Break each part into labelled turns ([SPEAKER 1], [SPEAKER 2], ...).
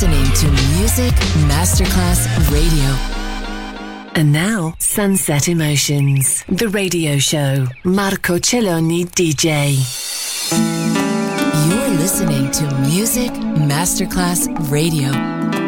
[SPEAKER 1] listening to Music Masterclass Radio.
[SPEAKER 2] And now, Sunset Emotions, the radio show. Marco Celloni DJ.
[SPEAKER 1] You're listening to Music Masterclass Radio.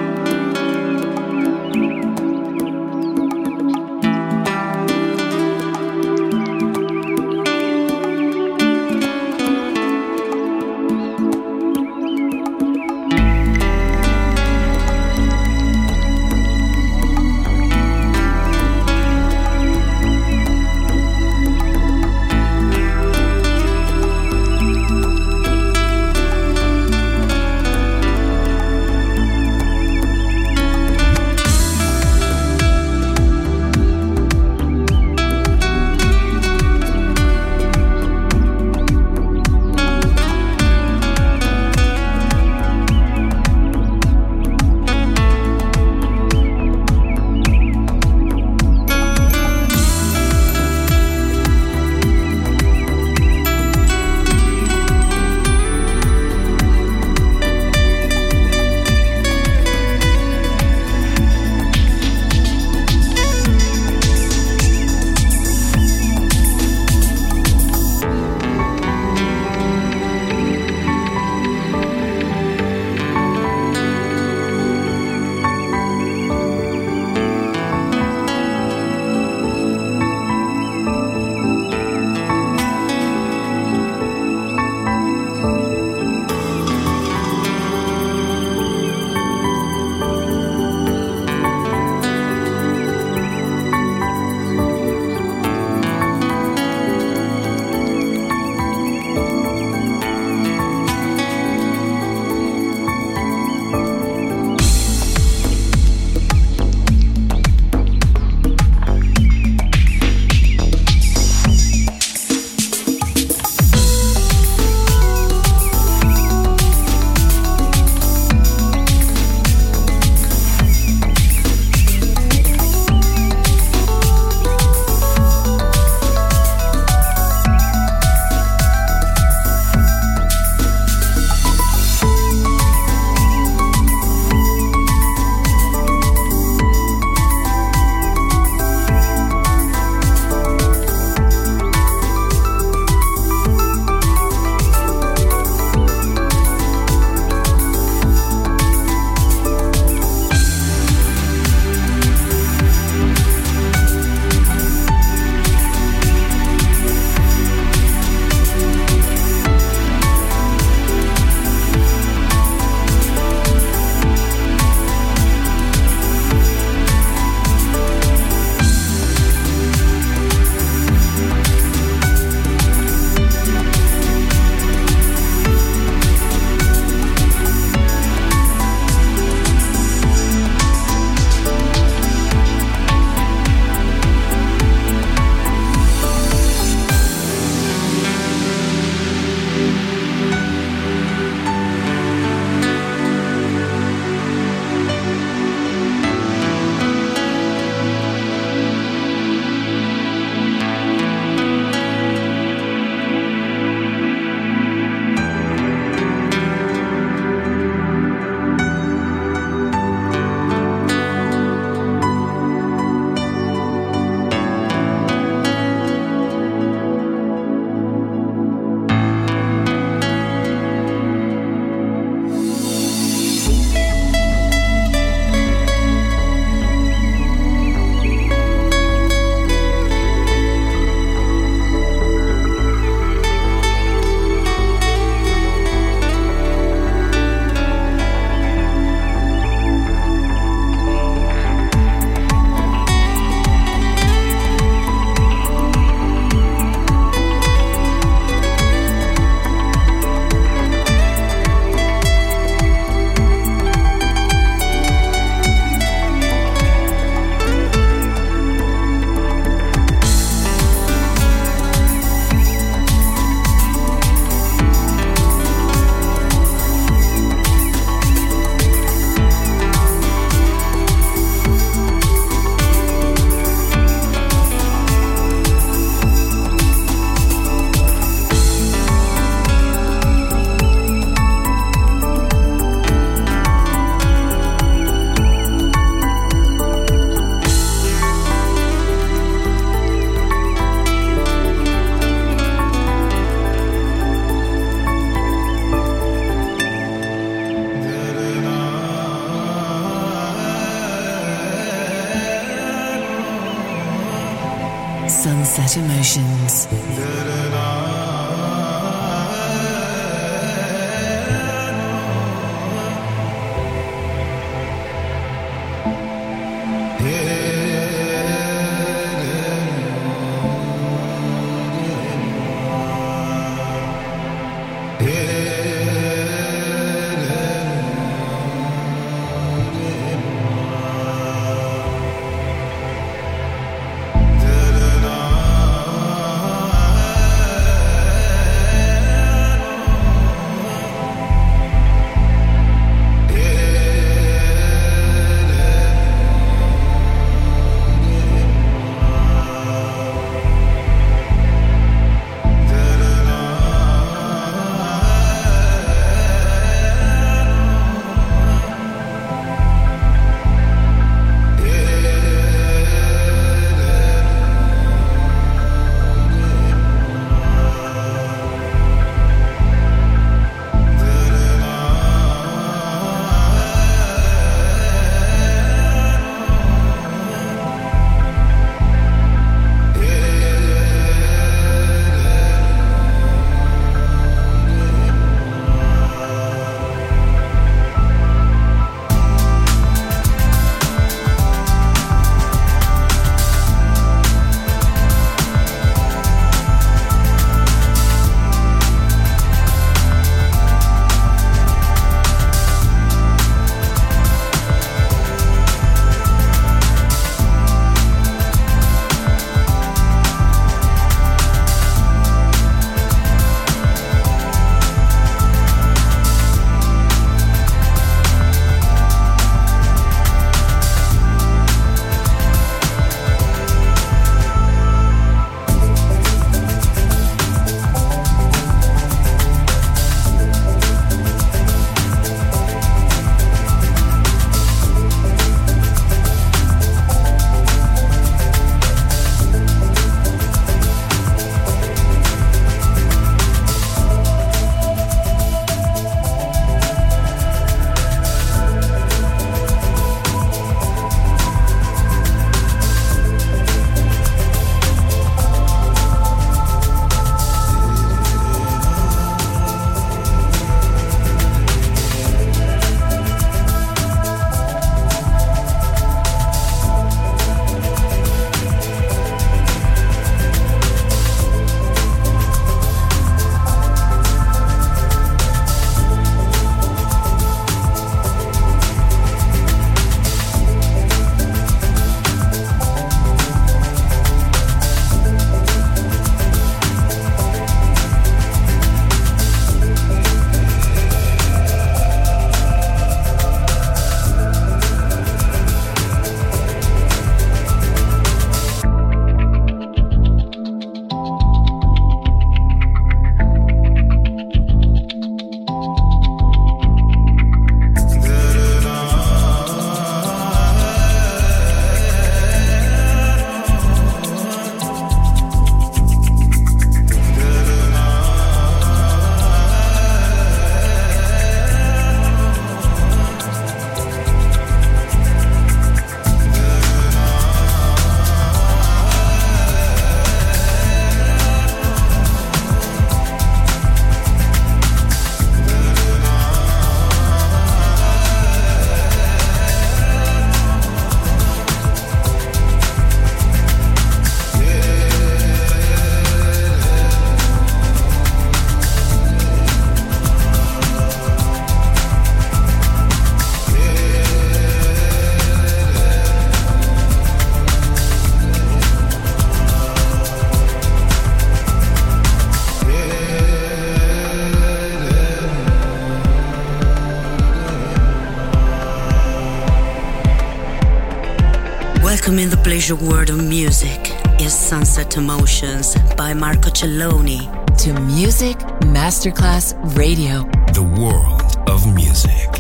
[SPEAKER 3] Pleasure world of music is Sunset Emotions by Marco Celloni.
[SPEAKER 1] To Music Masterclass Radio.
[SPEAKER 4] The world of music.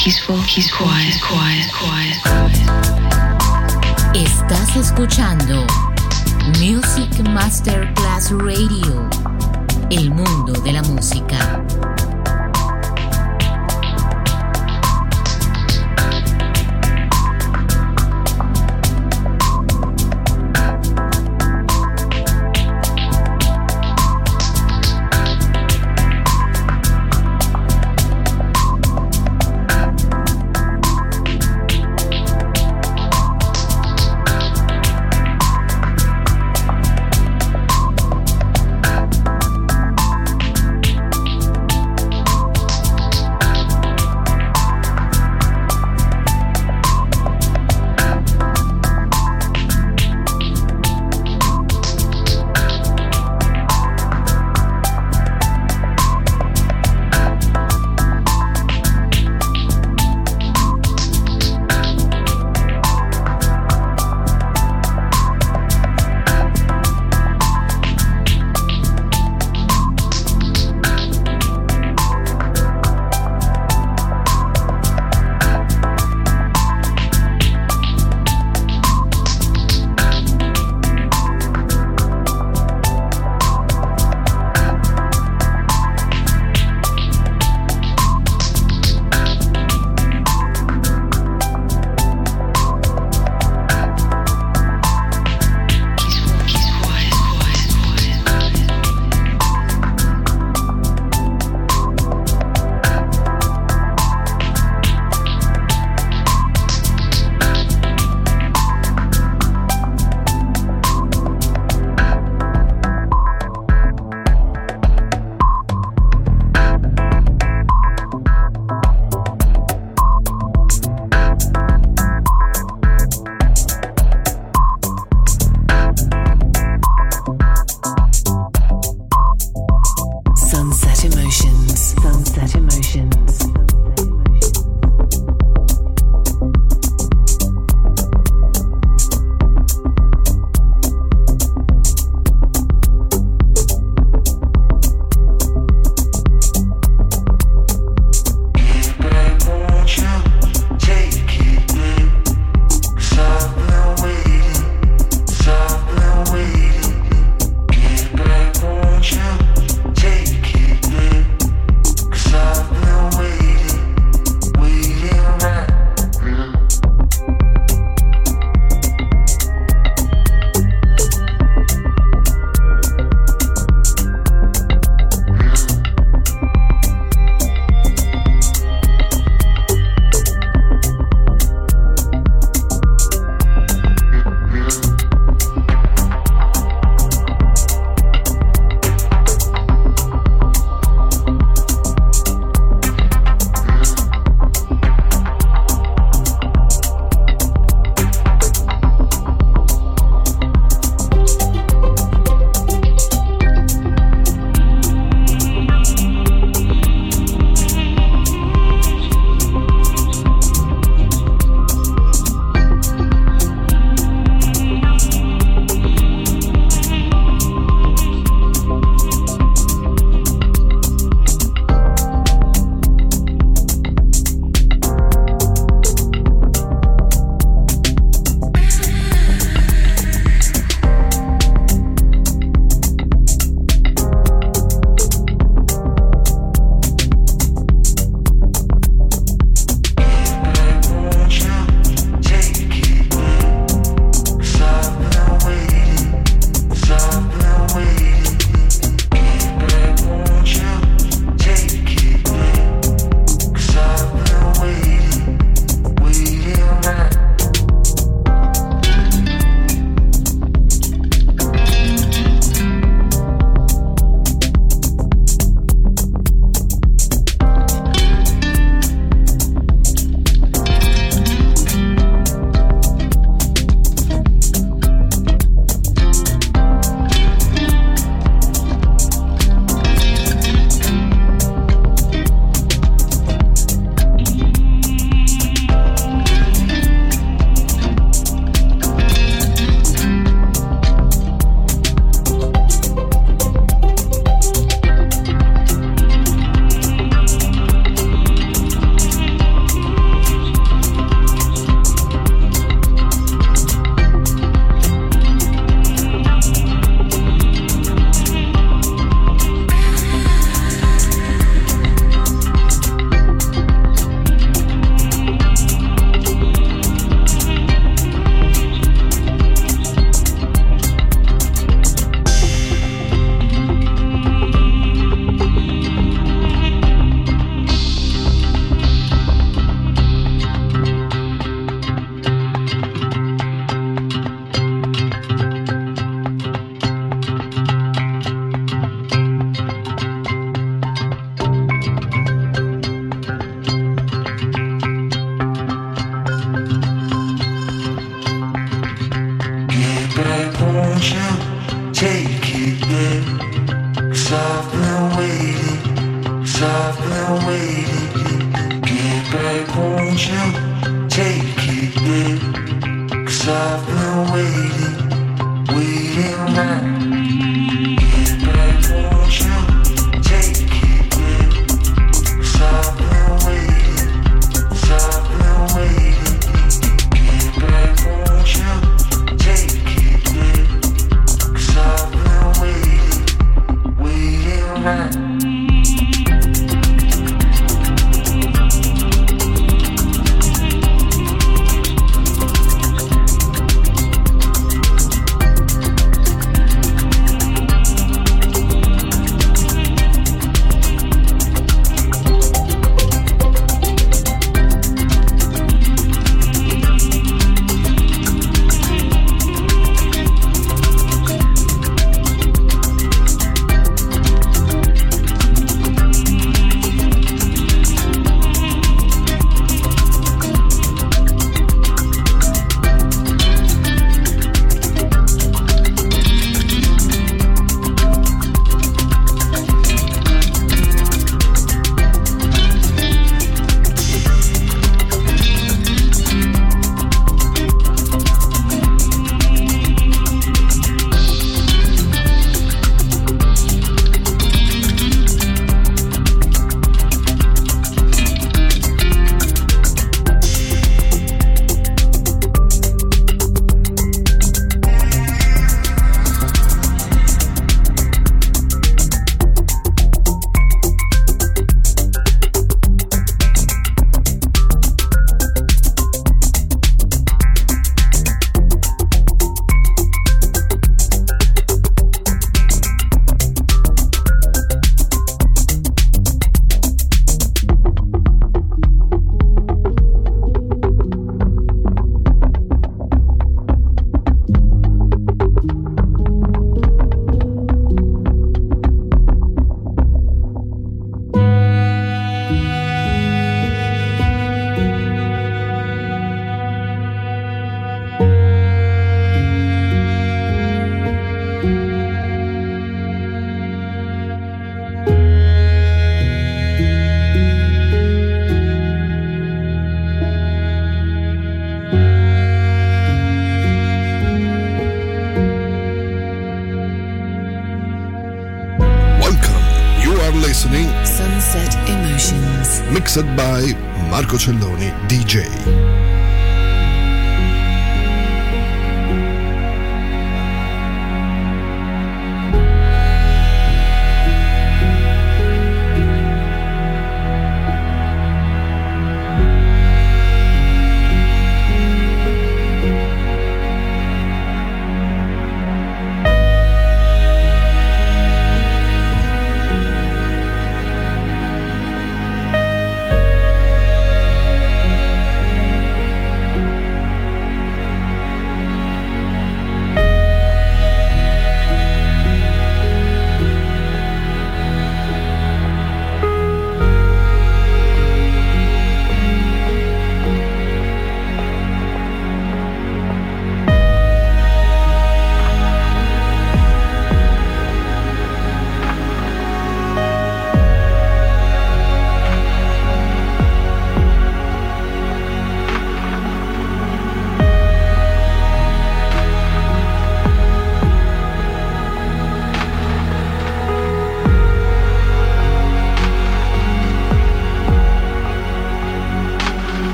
[SPEAKER 5] He's quiet, quiet, quiet.
[SPEAKER 6] Estás escuchando Music Masterclass Radio, el mundo de la música.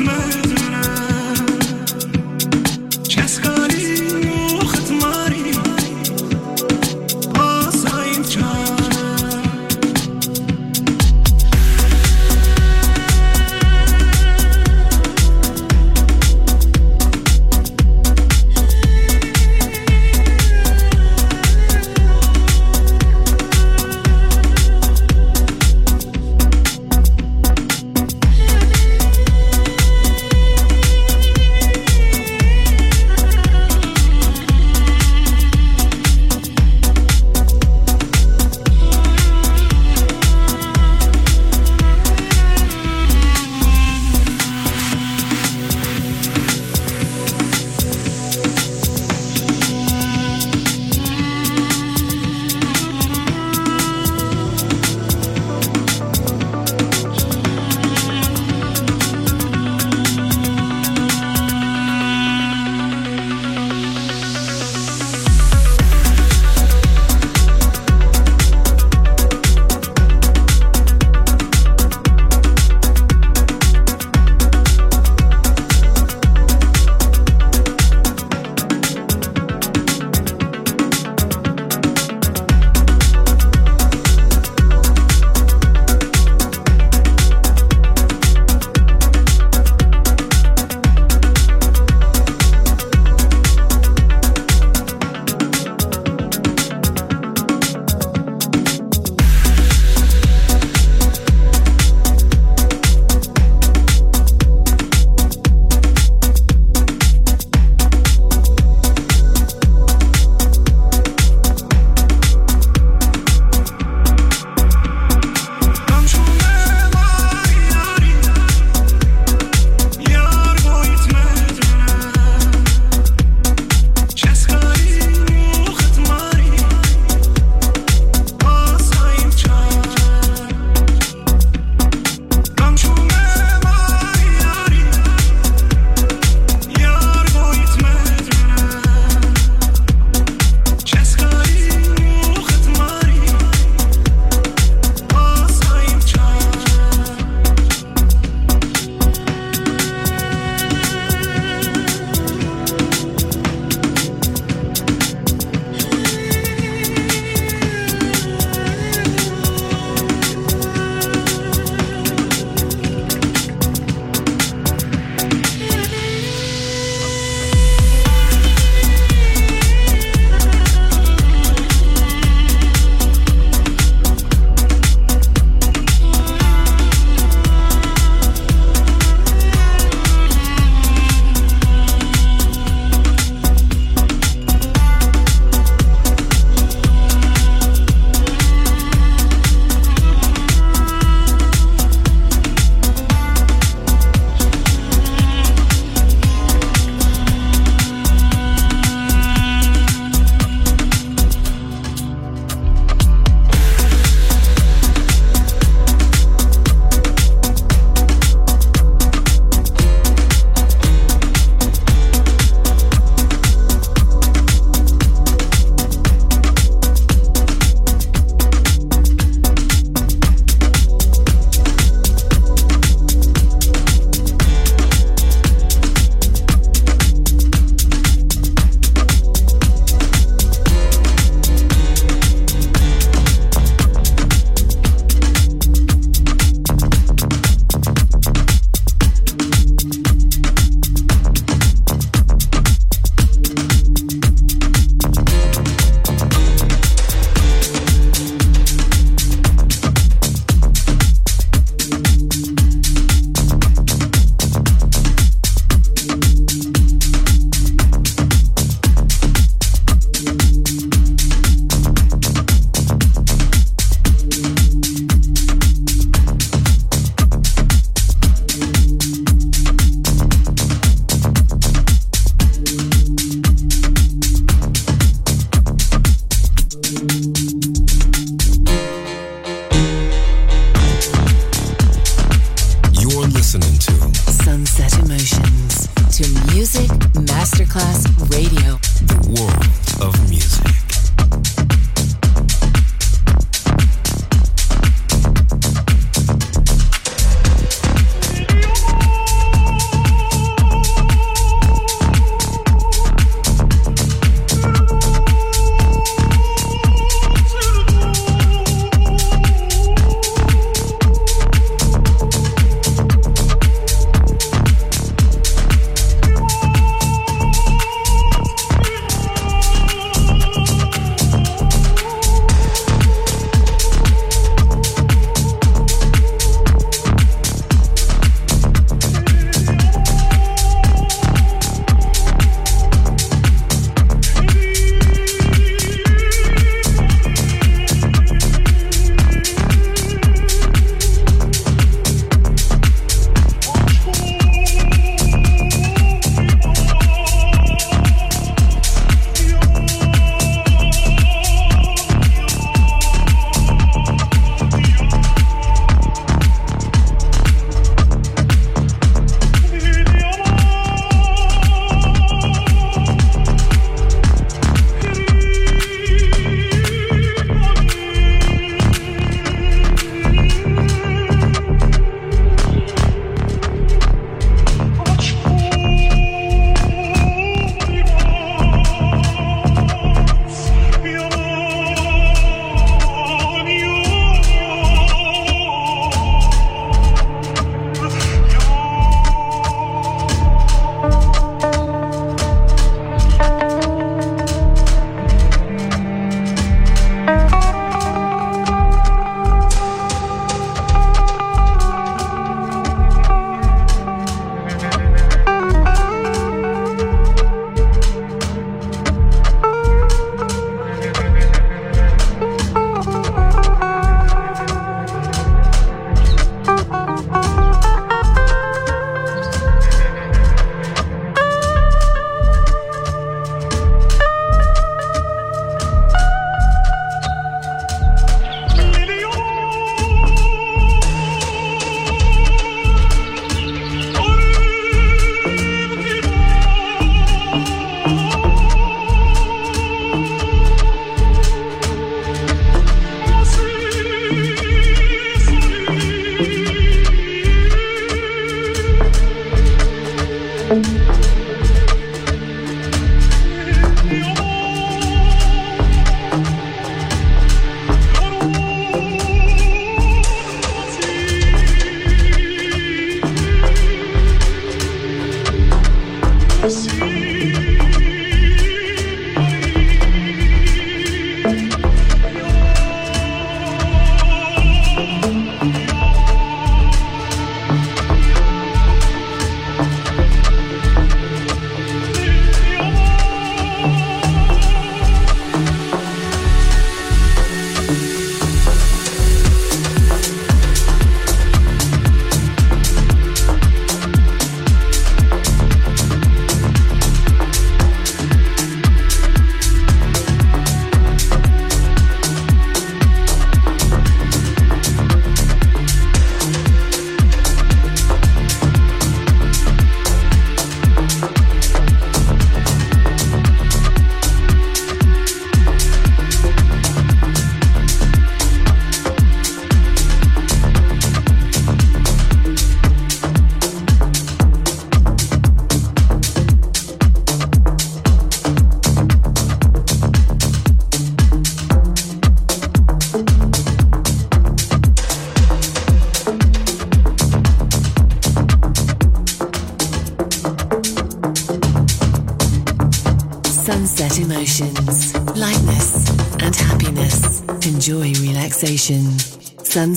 [SPEAKER 2] me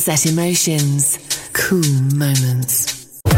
[SPEAKER 7] Sunset Emotions, cool moments.